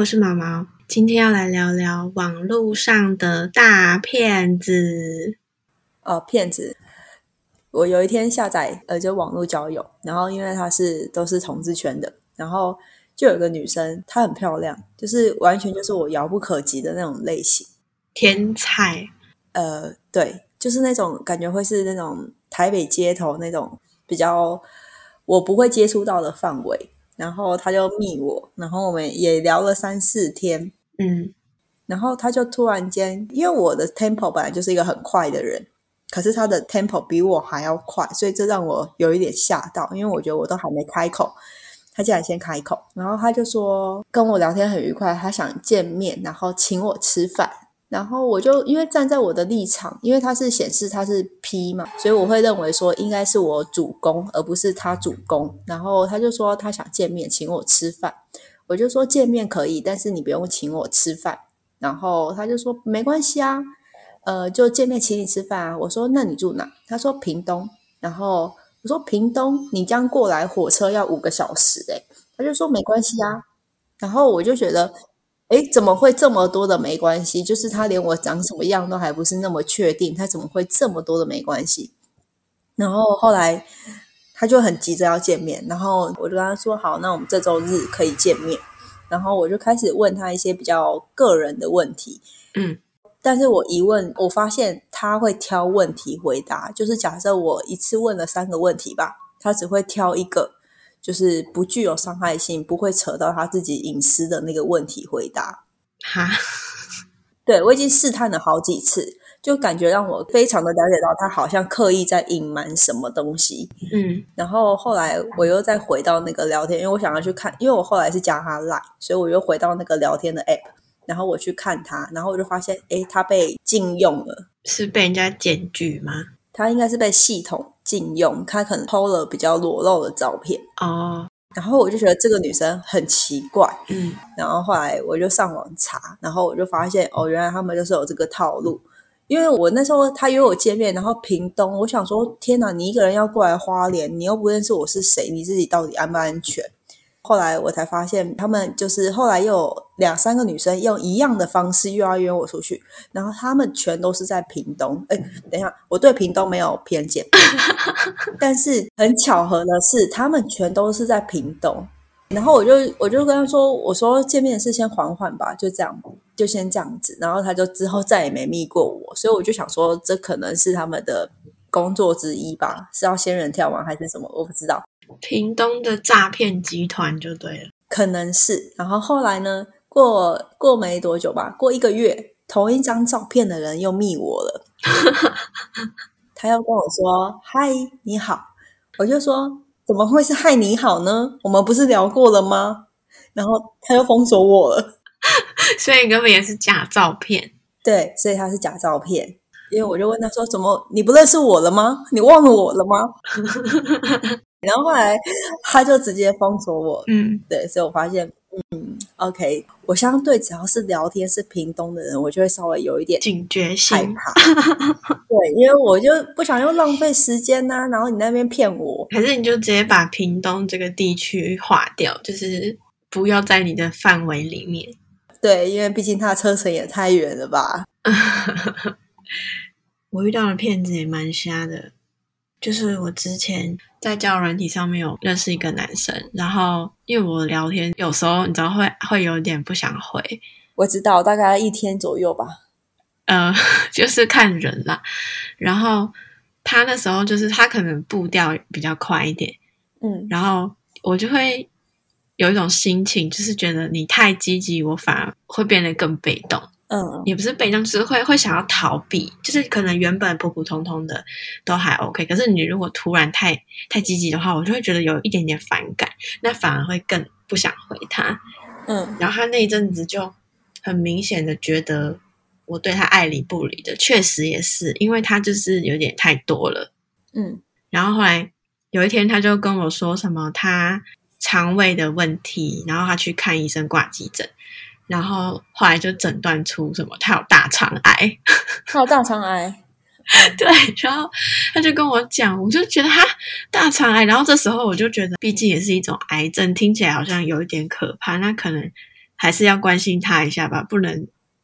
我是毛毛，今天要来聊聊网络上的大骗子。哦，骗子！我有一天下载呃，就网络交友，然后因为他是都是同志圈的，然后就有个女生，她很漂亮，就是完全就是我遥不可及的那种类型，天才。呃，对，就是那种感觉会是那种台北街头那种比较我不会接触到的范围。然后他就密我，然后我们也聊了三四天，嗯，然后他就突然间，因为我的 tempo 本来就是一个很快的人，可是他的 tempo 比我还要快，所以这让我有一点吓到，因为我觉得我都还没开口，他竟然先开口，然后他就说跟我聊天很愉快，他想见面，然后请我吃饭。然后我就因为站在我的立场，因为它是显示他是 P 嘛，所以我会认为说应该是我主攻，而不是他主攻。然后他就说他想见面，请我吃饭。我就说见面可以，但是你不用请我吃饭。然后他就说没关系啊，呃，就见面请你吃饭啊。我说那你住哪？他说屏东。然后我说屏东，你将过来火车要五个小时诶。他就说没关系啊。然后我就觉得。诶，怎么会这么多的没关系？就是他连我长什么样都还不是那么确定，他怎么会这么多的没关系？然后后来他就很急着要见面，然后我就跟他说：“好，那我们这周日可以见面。”然后我就开始问他一些比较个人的问题，嗯，但是我一问，我发现他会挑问题回答，就是假设我一次问了三个问题吧，他只会挑一个。就是不具有伤害性，不会扯到他自己隐私的那个问题回答。哈，对，我已经试探了好几次，就感觉让我非常的了解到他好像刻意在隐瞒什么东西。嗯，然后后来我又再回到那个聊天，因为我想要去看，因为我后来是加他 Line，所以我又回到那个聊天的 App，然后我去看他，然后我就发现，诶，他被禁用了，是被人家检举吗？他应该是被系统禁用，他可能 PO 了比较裸露的照片啊。然后我就觉得这个女生很奇怪，嗯。然后后来我就上网查，然后我就发现哦，原来他们就是有这个套路。因为我那时候他约我见面，然后屏东，我想说天哪，你一个人要过来花莲，你又不认识我是谁，你自己到底安不安全？后来我才发现，他们就是后来又有两三个女生用一样的方式又要约我出去，然后他们全都是在屏东。哎，等一下，我对屏东没有偏见，但是很巧合的是，他们全都是在屏东。然后我就我就跟他说：“我说见面是先缓缓吧，就这样，就先这样子。”然后他就之后再也没密过我，所以我就想说，这可能是他们的工作之一吧？是要仙人跳吗？还是什么？我不知道。屏东的诈骗集团就对了，可能是。然后后来呢？过过没多久吧，过一个月，同一张照片的人又密我了。他又跟我说：“嗨，你好。”我就说：“怎么会是嗨你好呢？我们不是聊过了吗？”然后他又封锁我了。所以根本也是假照片。对，所以他是假照片。因为我就问他说：“怎么你不认识我了吗？你忘了我了吗？”然后后来他就直接封锁我，嗯，对，所以我发现，嗯，OK，我相对只要是聊天是屏东的人，我就会稍微有一点警觉性，害怕，对，因为我就不想又浪费时间呐、啊，然后你那边骗我，还是你就直接把屏东这个地区划掉，就是不要在你的范围里面，对，因为毕竟他车程也太远了吧。我遇到的骗子也蛮瞎的。就是我之前在交友软体上面有认识一个男生，然后因为我聊天有时候你知道会会有点不想回，我知道大概一天左右吧，呃，就是看人啦。然后他那时候就是他可能步调比较快一点，嗯，然后我就会有一种心情，就是觉得你太积极，我反而会变得更被动。嗯，也不是被动，就是会会想要逃避，就是可能原本普普通通的都还 OK，可是你如果突然太太积极的话，我就会觉得有一点点反感，那反而会更不想回他。嗯，然后他那一阵子就很明显的觉得我对他爱理不理的，确实也是，因为他就是有点太多了。嗯，然后后来有一天他就跟我说什么他肠胃的问题，然后他去看医生挂急诊。然后后来就诊断出什么，他有大肠癌，他有大肠癌，对。然后他就跟我讲，我就觉得他大肠癌。然后这时候我就觉得，毕竟也是一种癌症，听起来好像有一点可怕。那可能还是要关心他一下吧，不能，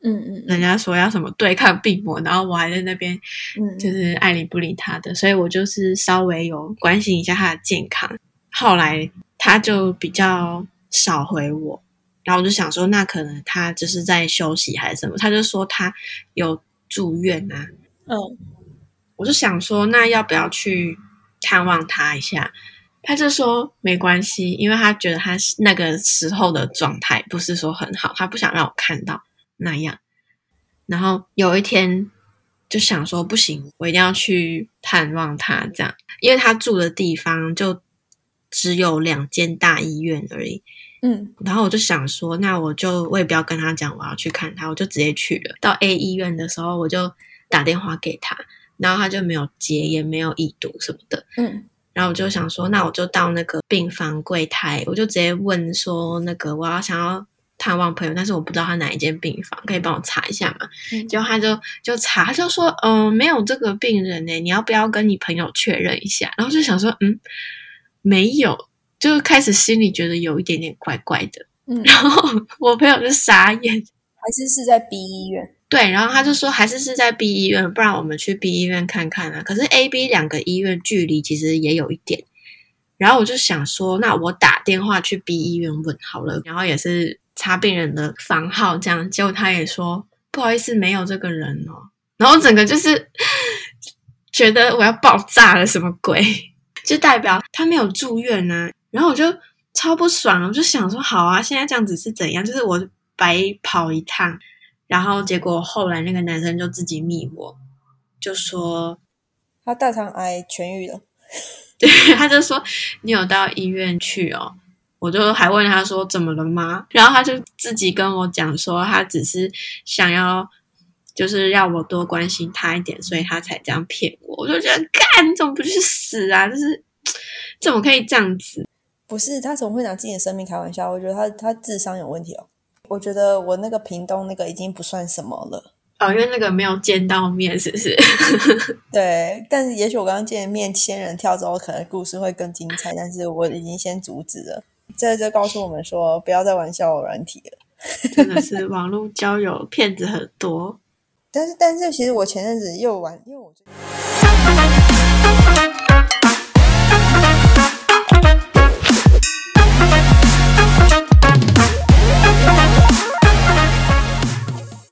嗯嗯，人家说要什么对抗病魔，然后我还在那边，嗯，就是爱理不理他的，所以我就是稍微有关心一下他的健康。后来他就比较少回我，然后我就想说，那可能他就是在休息还是什么，他就说他有住院啊，嗯，我就想说，那要不要去探望他一下？他就说没关系，因为他觉得他那个时候的状态不是说很好，他不想让我看到那样。然后有一天就想说不行，我一定要去探望他，这样，因为他住的地方就只有两间大医院而已。嗯，然后我就想说，那我就我也不要跟他讲我要去看他，我就直接去了。到 A 医院的时候，我就打电话给他，然后他就没有接，也没有已读什么的。嗯。然后我就想说，那我就到那个病房柜台，我就直接问说，那个我要想要探望朋友，但是我不知道他哪一间病房，可以帮我查一下吗？嗯、结果他就就查，他就说，嗯、呃，没有这个病人呢，你要不要跟你朋友确认一下？然后就想说，嗯，没有，就开始心里觉得有一点点怪怪的。嗯，然后 我朋友就傻眼，还是是在 B 医院。对，然后他就说还是是在 B 医院，不然我们去 B 医院看看啊。可是 A、B 两个医院距离其实也有一点，然后我就想说，那我打电话去 B 医院问好了，然后也是查病人的房号这样。结果他也说不好意思，没有这个人哦。然后整个就是觉得我要爆炸了，什么鬼？就代表他没有住院啊。然后我就超不爽，我就想说好啊，现在这样子是怎样？就是我白跑一趟。然后结果后来那个男生就自己密我，就说他大肠癌痊愈了。对，他就说你有到医院去哦。我就还问他说怎么了吗？然后他就自己跟我讲说他只是想要就是让我多关心他一点，所以他才这样骗我。我就觉得干，你怎么不去死啊？就是 怎么可以这样子？不是，他怎么会拿自己的生命开玩笑？我觉得他他智商有问题哦。我觉得我那个屏东那个已经不算什么了哦，因为那个没有见到面，是不是？对，但是也许我刚刚见面，仙人跳之后，可能故事会更精彩。但是我已经先阻止了，这就告诉我们说，不要再玩交友软体了。真的是网络交友骗子很多，但是，但是，其实我前阵子又玩，因为我。